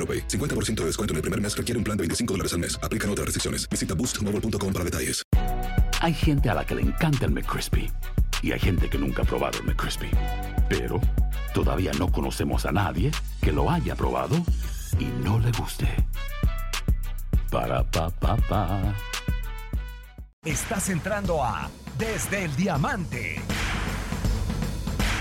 AroPay. 50% de descuento en el primer mes requiere un plan de 25 dólares al mes. Aplican otras restricciones. Visita boostmobile.com para detalles. Hay gente a la que le encanta el McCrispy y hay gente que nunca ha probado el McCrispy. Pero todavía no conocemos a nadie que lo haya probado y no le guste. Para pa pa pa. Estás entrando a Desde el Diamante.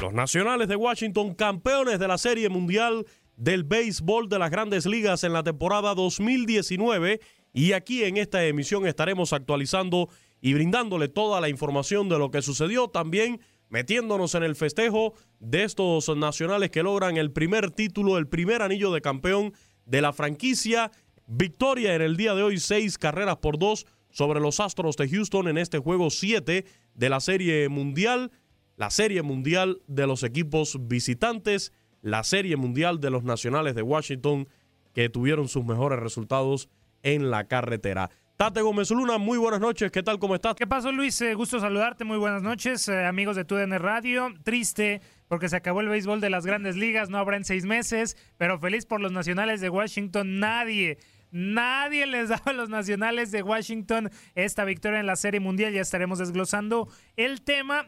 Los Nacionales de Washington, campeones de la Serie Mundial del Béisbol de las Grandes Ligas en la temporada 2019. Y aquí en esta emisión estaremos actualizando y brindándole toda la información de lo que sucedió. También metiéndonos en el festejo de estos nacionales que logran el primer título, el primer anillo de campeón de la franquicia. Victoria en el día de hoy, seis carreras por dos sobre los Astros de Houston en este juego 7 de la Serie Mundial. La Serie Mundial de los equipos visitantes, la Serie Mundial de los Nacionales de Washington, que tuvieron sus mejores resultados en la carretera. Tate Gómez Luna, muy buenas noches, ¿qué tal? ¿Cómo estás? ¿Qué pasó Luis? Eh, gusto saludarte, muy buenas noches, eh, amigos de TUDN Radio. Triste porque se acabó el béisbol de las grandes ligas, no habrá en seis meses, pero feliz por los nacionales de Washington. Nadie, nadie les daba a los nacionales de Washington esta victoria en la Serie Mundial. Ya estaremos desglosando el tema.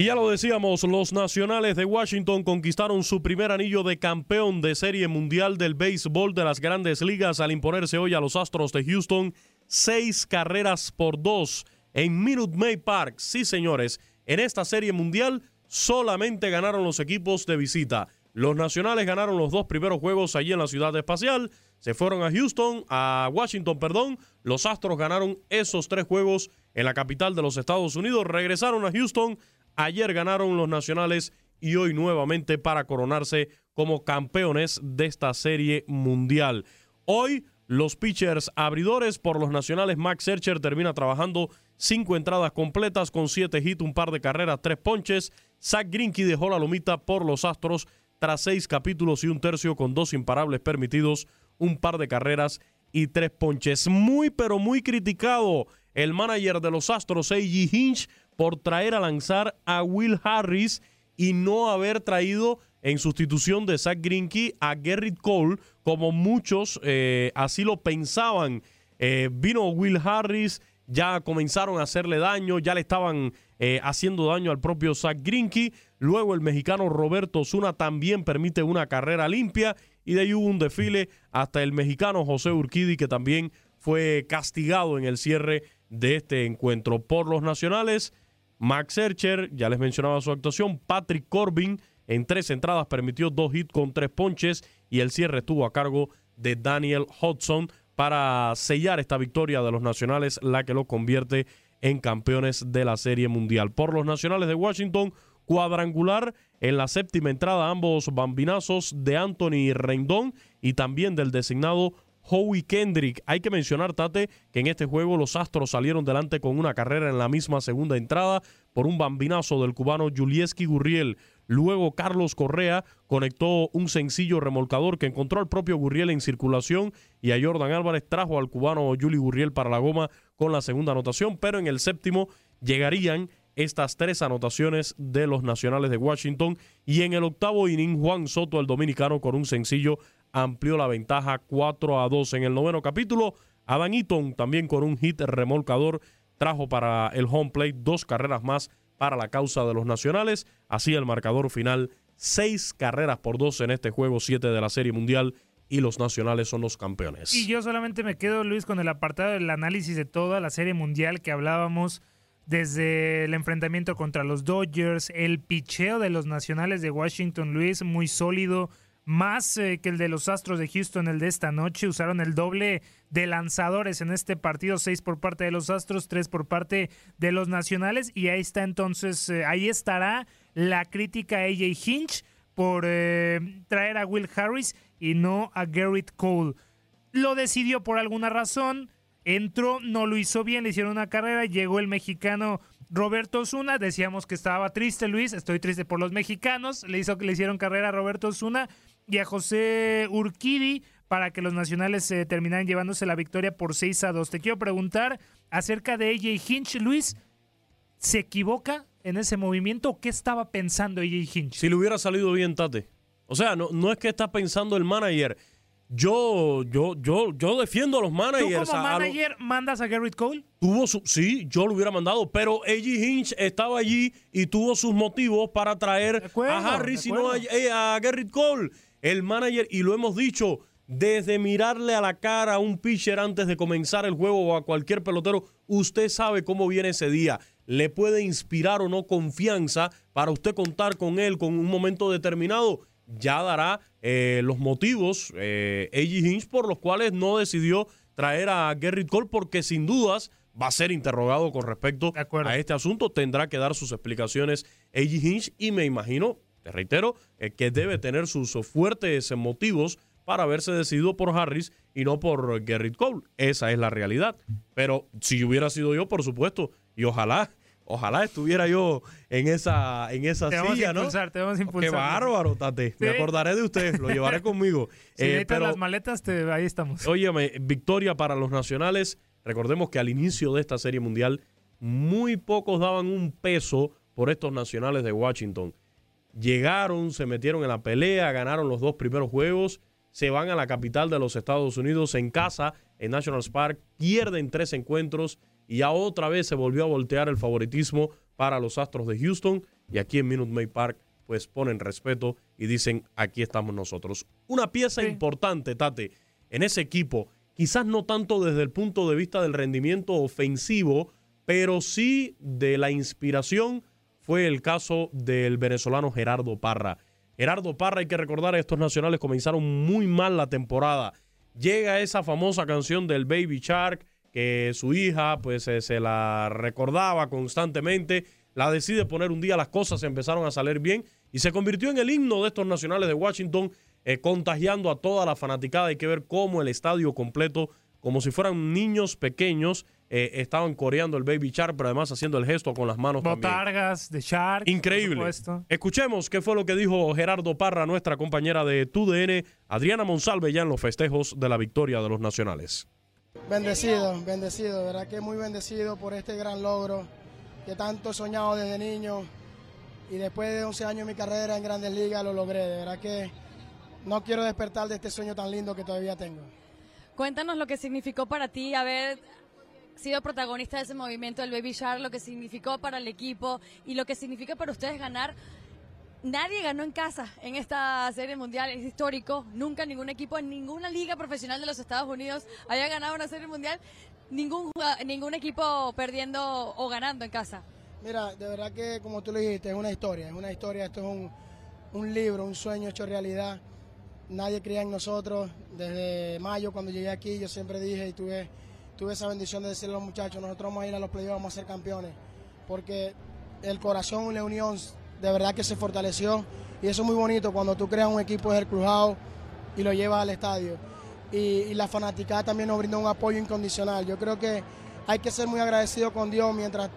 Y ya lo decíamos, los Nacionales de Washington conquistaron su primer anillo de campeón de Serie Mundial del Béisbol de las Grandes Ligas al imponerse hoy a los Astros de Houston seis carreras por dos en Minute Maid Park. Sí, señores, en esta Serie Mundial solamente ganaron los equipos de visita. Los Nacionales ganaron los dos primeros juegos allí en la Ciudad Espacial. Se fueron a Houston, a Washington, perdón. Los Astros ganaron esos tres juegos en la capital de los Estados Unidos. Regresaron a Houston Ayer ganaron los Nacionales y hoy nuevamente para coronarse como campeones de esta serie mundial. Hoy los pitchers abridores por los Nacionales, Max Scherzer termina trabajando cinco entradas completas con siete hits, un par de carreras, tres ponches. Zach Greinke dejó la lomita por los Astros tras seis capítulos y un tercio con dos imparables permitidos, un par de carreras y tres ponches. Muy pero muy criticado el manager de los Astros, A.G. Hinch, por traer a lanzar a Will Harris y no haber traído en sustitución de Zach Greinke a Gerrit Cole, como muchos eh, así lo pensaban. Eh, vino Will Harris, ya comenzaron a hacerle daño, ya le estaban eh, haciendo daño al propio Zach Greinke. Luego el mexicano Roberto Zuna también permite una carrera limpia y de ahí hubo un desfile hasta el mexicano José Urquidi que también fue castigado en el cierre de este encuentro por los nacionales. Max Scherzer, ya les mencionaba su actuación. Patrick Corbin en tres entradas permitió dos hits con tres ponches y el cierre estuvo a cargo de Daniel Hudson para sellar esta victoria de los Nacionales, la que lo convierte en campeones de la Serie Mundial. Por los Nacionales de Washington, cuadrangular en la séptima entrada, ambos bambinazos de Anthony Rendón y también del designado Howie Kendrick. Hay que mencionar, Tate, que en este juego los Astros salieron delante con una carrera en la misma segunda entrada por un bambinazo del cubano Julieski Gurriel. Luego Carlos Correa conectó un sencillo remolcador que encontró al propio Gurriel en circulación y a Jordan Álvarez trajo al cubano Juli Gurriel para la goma con la segunda anotación, pero en el séptimo llegarían estas tres anotaciones de los Nacionales de Washington y en el octavo inning Juan Soto, el dominicano, con un sencillo amplió la ventaja 4 a 2 en el noveno capítulo. Adam Eaton también con un hit remolcador trajo para el home plate dos carreras más para la causa de los nacionales. Así el marcador final, seis carreras por dos en este juego 7 de la Serie Mundial y los nacionales son los campeones. Y yo solamente me quedo, Luis, con el apartado del análisis de toda la Serie Mundial que hablábamos desde el enfrentamiento contra los Dodgers, el picheo de los nacionales de Washington, Luis, muy sólido, más eh, que el de los Astros de Houston, el de esta noche. Usaron el doble de lanzadores en este partido, seis por parte de los Astros, tres por parte de los Nacionales. Y ahí está entonces, eh, ahí estará la crítica a AJ Hinch por eh, traer a Will Harris y no a Garrett Cole. Lo decidió por alguna razón entró, no lo hizo bien, le hicieron una carrera, llegó el mexicano Roberto Osuna, decíamos que estaba triste Luis, estoy triste por los mexicanos, le hizo le hicieron carrera a Roberto Osuna y a José Urquidi para que los nacionales se terminaran llevándose la victoria por 6 a 2. Te quiero preguntar acerca de AJ Hinch, Luis, ¿se equivoca en ese movimiento o qué estaba pensando AJ Hinch? Si le hubiera salido bien, Tate. O sea, no, no es que está pensando el manager yo, yo, yo, yo defiendo a los managers. ¿Tú como manager mandas a Garrett Cole? Tuvo su, sí, yo lo hubiera mandado, pero A.G. Hinch estaba allí y tuvo sus motivos para traer a Harris y no a, eh, a, Garrett Cole. El manager, y lo hemos dicho, desde mirarle a la cara a un pitcher antes de comenzar el juego o a cualquier pelotero, usted sabe cómo viene ese día. Le puede inspirar o no confianza para usted contar con él con un momento determinado ya dará eh, los motivos, eh, A.G. Hinch, por los cuales no decidió traer a Gerrit Cole, porque sin dudas va a ser interrogado con respecto a este asunto. Tendrá que dar sus explicaciones A.G. Hinch y me imagino, te reitero, eh, que debe tener sus fuertes motivos para haberse decidido por Harris y no por Gerrit Cole. Esa es la realidad. Pero si hubiera sido yo, por supuesto, y ojalá Ojalá estuviera yo en esa, en esa te silla, vamos a impulsar, Te vamos a impulsar. Qué bárbaro, Tate. Me acordaré de usted, lo llevaré conmigo. Si eh, pero, las maletas, te, ahí estamos. Óyeme, victoria para los nacionales. Recordemos que al inicio de esta serie mundial, muy pocos daban un peso por estos nacionales de Washington. Llegaron, se metieron en la pelea, ganaron los dos primeros juegos, se van a la capital de los Estados Unidos en casa, en National Park, pierden tres encuentros y ya otra vez se volvió a voltear el favoritismo para los Astros de Houston y aquí en Minute Maid Park pues ponen respeto y dicen aquí estamos nosotros. Una pieza importante, Tate, en ese equipo, quizás no tanto desde el punto de vista del rendimiento ofensivo, pero sí de la inspiración, fue el caso del venezolano Gerardo Parra. Gerardo Parra, hay que recordar, estos nacionales comenzaron muy mal la temporada. Llega esa famosa canción del Baby Shark, que su hija pues se la recordaba constantemente, la decide poner un día, las cosas empezaron a salir bien y se convirtió en el himno de estos nacionales de Washington, eh, contagiando a toda la fanaticada. Hay que ver cómo el estadio completo, como si fueran niños pequeños, eh, estaban coreando el Baby Shark, pero además haciendo el gesto con las manos Botargas de Shark. Increíble. Escuchemos qué fue lo que dijo Gerardo Parra, nuestra compañera de TUDN, Adriana Monsalve, ya en los festejos de la victoria de los nacionales. Bendecido, bendecido, verdad que muy bendecido por este gran logro que tanto he soñado desde niño y después de 11 años de mi carrera en Grandes Ligas lo logré, de verdad que no quiero despertar de este sueño tan lindo que todavía tengo. Cuéntanos lo que significó para ti haber sido protagonista de ese movimiento del Baby Shark, lo que significó para el equipo y lo que significa para ustedes ganar Nadie ganó en casa en esta serie mundial, es histórico. Nunca ningún equipo en ninguna liga profesional de los Estados Unidos haya ganado una serie mundial. Ningún, ningún equipo perdiendo o ganando en casa. Mira, de verdad que como tú lo dijiste, es una historia, es una historia, esto es un, un libro, un sueño hecho realidad. Nadie creía en nosotros. Desde mayo, cuando llegué aquí, yo siempre dije y tuve, tuve esa bendición de decirle a los muchachos, nosotros vamos a ir a los playoffs, vamos a ser campeones. Porque el corazón y la unión de verdad que se fortaleció y eso es muy bonito cuando tú creas un equipo de crujado y lo llevas al estadio. Y, la fanaticada también nos brinda un apoyo incondicional. Yo creo que hay que ser muy agradecido con Dios mientras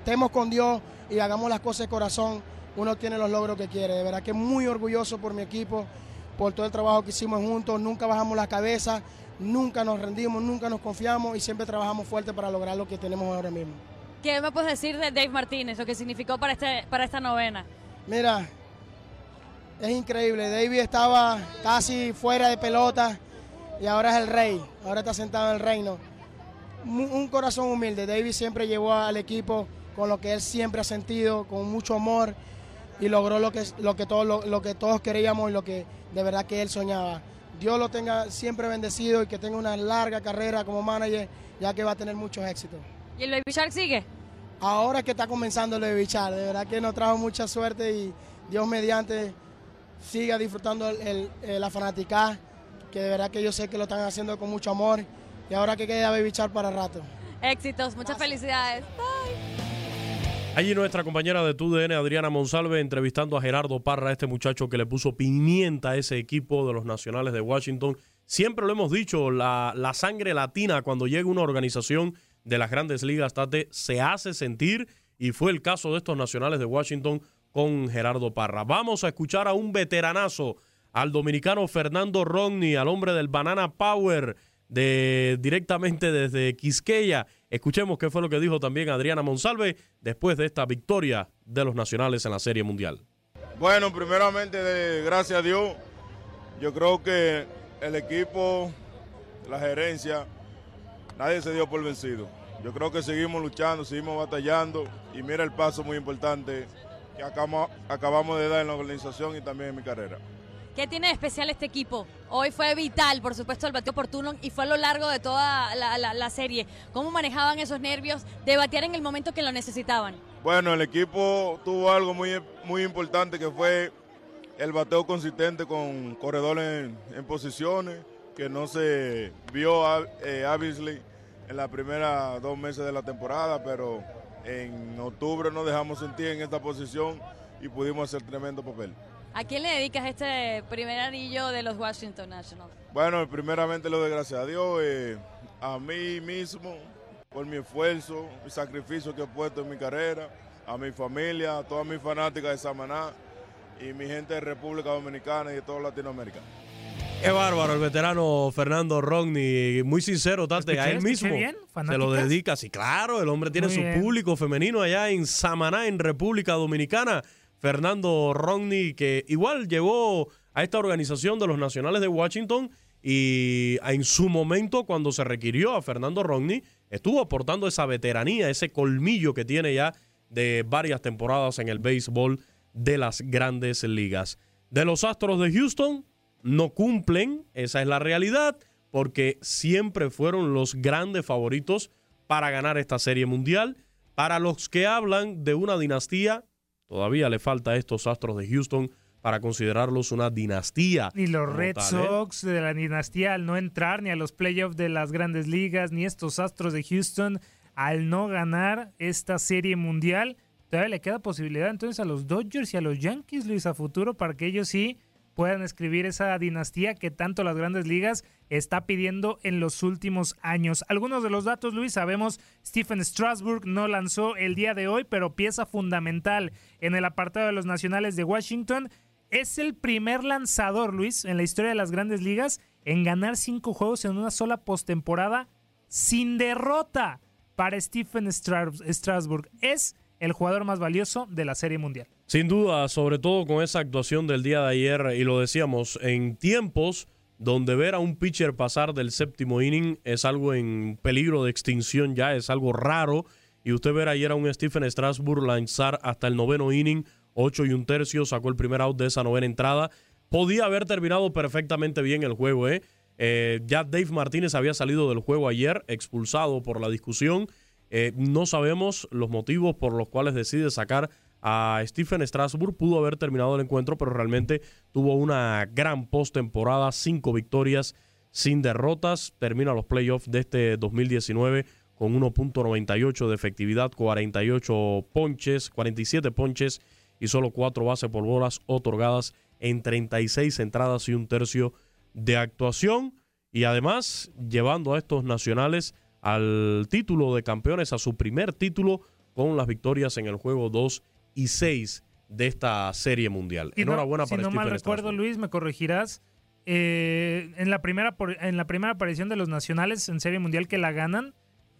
estemos con Dios y hagamos las cosas de corazón. uno tiene los logros que quiere. De verdad que muy orgulloso por mi equipo, por todo el trabajo que hicimos juntos. Nunca bajamos la cabeza, nunca nos rendimos, nunca nos confiamos y siempre trabajamos fuerte para lograr lo que tenemos ahora mismo. ¿Qué me puedes decir de Dave Martínez, lo que significó para, este, para esta novena? Mira, es increíble. David estaba casi fuera de pelota y ahora es el rey. Ahora está sentado en el reino. Un corazón humilde. David siempre llevó al equipo con lo que él siempre ha sentido, con mucho amor y logró lo que, lo que, todos, lo, que todos queríamos y lo que de verdad que él soñaba. Dios lo tenga siempre bendecido y que tenga una larga carrera como manager, ya que va a tener muchos éxitos. ¿Y el Baby Shark sigue? Ahora que está comenzando el Baby Shark, de verdad que nos trajo mucha suerte y Dios mediante siga disfrutando el, la fanática, que de verdad que yo sé que lo están haciendo con mucho amor y ahora que queda Baby Shark para rato. Éxitos, muchas felicidades. Allí nuestra compañera de TUDN, Adriana Monsalve, entrevistando a Gerardo Parra, este muchacho que le puso pimienta a ese equipo de los Nacionales de Washington. Siempre lo hemos dicho, la, sangre latina cuando llega una organización de las grandes ligas, Tate, se hace sentir y fue el caso de estos Nacionales de Washington con Gerardo Parra. Vamos a escuchar a un veteranazo, al dominicano Fernando Rodney, al hombre del Banana Power, de directamente desde Quisqueya. Escuchemos qué fue lo que dijo también Adriana Monsalve después de esta victoria de los nacionales en la Serie Mundial. Bueno, primeramente, gracias a Dios, yo creo que el equipo, la gerencia, nadie se dio por vencido. Yo creo que seguimos luchando, seguimos batallando y mira el paso muy importante que acabamos, acabamos de dar en la organización y también en mi carrera. ¿Qué tiene de especial este equipo? Hoy fue vital, por supuesto, el bateo oportuno y fue a lo largo de toda la, serie. ¿Cómo manejaban esos nervios de batear en el momento que lo necesitaban? Bueno, el equipo tuvo algo muy, muy importante que fue el bateo consistente con corredores en, posiciones, que no se vio eh, obviously en la primera dos meses de la temporada, pero en octubre nos dejamos sentir en esta posición y pudimos hacer tremendo papel. ¿A quién le dedicas este primer anillo de los Washington Nationals? Bueno, primeramente lo de gracias a Dios, eh, a mí mismo, por mi esfuerzo, mi sacrificio que he puesto en mi carrera, a mi familia, a todas mis fanáticas de Samaná y mi gente de República Dominicana y de toda Latinoamérica. Qué bárbaro el veterano Fernando Rodney, muy sincero, Tate, a él mismo se lo dedica, sí, claro, el hombre tiene su público femenino allá en Samaná, en República Dominicana. Fernando Rodney, que igual llegó a esta organización de los Nacionales de Washington y en su momento cuando se requirió a Fernando Rodney, estuvo aportando esa veteranía, ese colmillo que tiene ya de varias temporadas en el béisbol de las grandes ligas. De los Astros de Houston no cumplen, esa es la realidad, porque siempre fueron los grandes favoritos para ganar esta serie mundial. Para los que hablan de una dinastía, Todavía le falta a estos Astros de Houston para considerarlos una dinastía. Ni los Red ¿eh? Sox de la dinastía al no entrar, ni a los playoffs de las grandes ligas, ni estos Astros de Houston al no ganar esta serie mundial. Todavía le queda posibilidad entonces a los Dodgers y a los Yankees, Luis, a futuro, para que ellos sí puedan escribir esa dinastía que tanto las grandes ligas está pidiendo en los últimos años. Algunos de los datos, Luis, sabemos Stephen Strasburg no lanzó el día de hoy, pero pieza fundamental en el apartado de los nacionales de Washington. Es el primer lanzador, Luis, en la historia de las grandes ligas en ganar cinco juegos en una sola postemporada sin derrota para Stephen Strasburg. Es el jugador más valioso de la Serie Mundial. Sin duda, sobre todo con esa actuación del día de ayer, y lo decíamos, en tiempos donde ver a un pitcher pasar del séptimo inning es algo en peligro de extinción ya, es algo raro. Y usted ver ayer a un Stephen Strasburg lanzar hasta el noveno inning, ocho y un tercio, sacó el primer out de esa novena entrada. Podía haber terminado perfectamente bien el juego, ¿eh? eh ya Dave Martínez había salido del juego ayer, expulsado por la discusión. Eh, no sabemos los motivos por los cuales decide sacar a Stephen Strasburg. Pudo haber terminado el encuentro, pero realmente tuvo una gran postemporada, cinco victorias sin derrotas. Termina los playoffs de este 2019 con 1.98 de efectividad, 48 ponches, 47 ponches y solo cuatro bases por bolas otorgadas en 36 entradas y un tercio de actuación. Y además llevando a estos nacionales al título de campeones, a su primer título con las victorias en el juego 2 y 6 de esta serie mundial. Si no- Enhorabuena si para no mal recuerdo. Luis, me corregirás. eh, en, la primera, en la primera aparición de los nacionales en Serie Mundial que la ganan,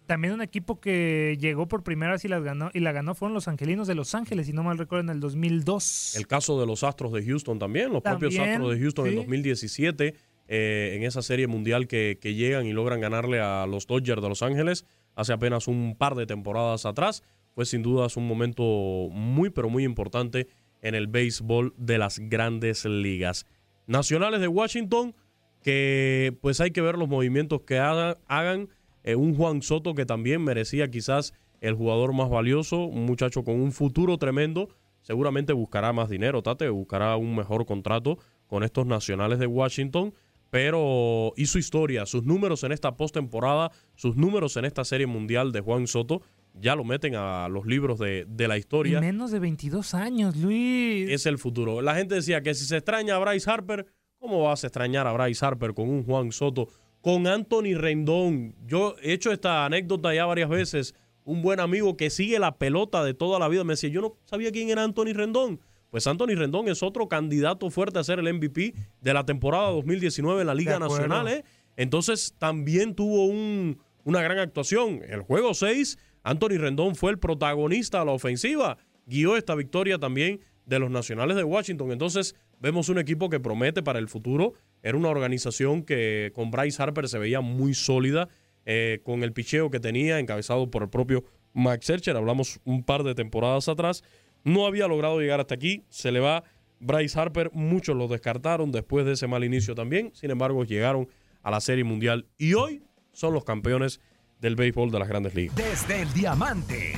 también un equipo que llegó por primera vez y, las ganó, y la ganó fueron los Angelinos de Los Ángeles, si no mal recuerdo, en el 2002. El caso de los Astros de Houston también, los propios Astros de Houston en sí. 2017, eh, en esa serie mundial que, que llegan y logran ganarle a los Dodgers de Los Ángeles hace apenas un par de temporadas atrás. Fue sin dudas un momento muy, pero muy importante en el béisbol de las grandes ligas. Nacionales de Washington, que pues hay que ver los movimientos que haga- hagan. Eh, un Juan Soto que también merecía quizás el jugador más valioso, un muchacho con un futuro tremendo. Seguramente buscará más dinero, Tate, buscará un mejor contrato con estos nacionales de Washington, pero hizo historia. Sus números en esta postemporada, sus números en esta serie mundial de Juan Soto, ya lo meten a los libros de, de la Y historia. menos de 22 años, Luis. Es el futuro. La gente decía que si se extraña a Bryce Harper, ¿cómo vas a extrañar a Bryce Harper con un Juan Soto? Con Anthony Rendón. Yo he hecho esta anécdota ya varias veces. Un buen amigo que sigue la pelota de toda la vida me decía, yo no sabía quién era Anthony Rendón. Pues Anthony Rendón es otro candidato fuerte a ser el MVP de la temporada 2019 en la Liga. Nacional. ¿eh? Entonces también tuvo un- una gran actuación. El juego 6, Anthony Rendón fue el protagonista a la ofensiva. Guió esta victoria también de los Nacionales de Washington. Entonces vemos un equipo que promete para el futuro. Era una organización que con Bryce Harper se veía muy sólida, eh, con el picheo que tenía, encabezado por el propio Max Scherzer. Hablamos un par de temporadas atrás. No había logrado llegar hasta aquí. Se le va Bryce Harper. Muchos lo descartaron después de ese mal inicio también. Sin embargo, llegaron a la Serie Mundial y hoy son los campeones del béisbol de las grandes ligas. Desde el diamante.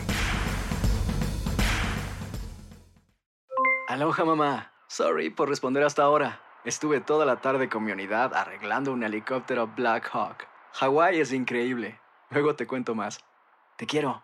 Aloha mamá. Sorry por responder hasta ahora. Estuve toda la tarde con mi unidad arreglando un helicóptero Black Hawk. Hawái es increíble. Luego te cuento más. Te quiero.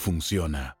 funciona.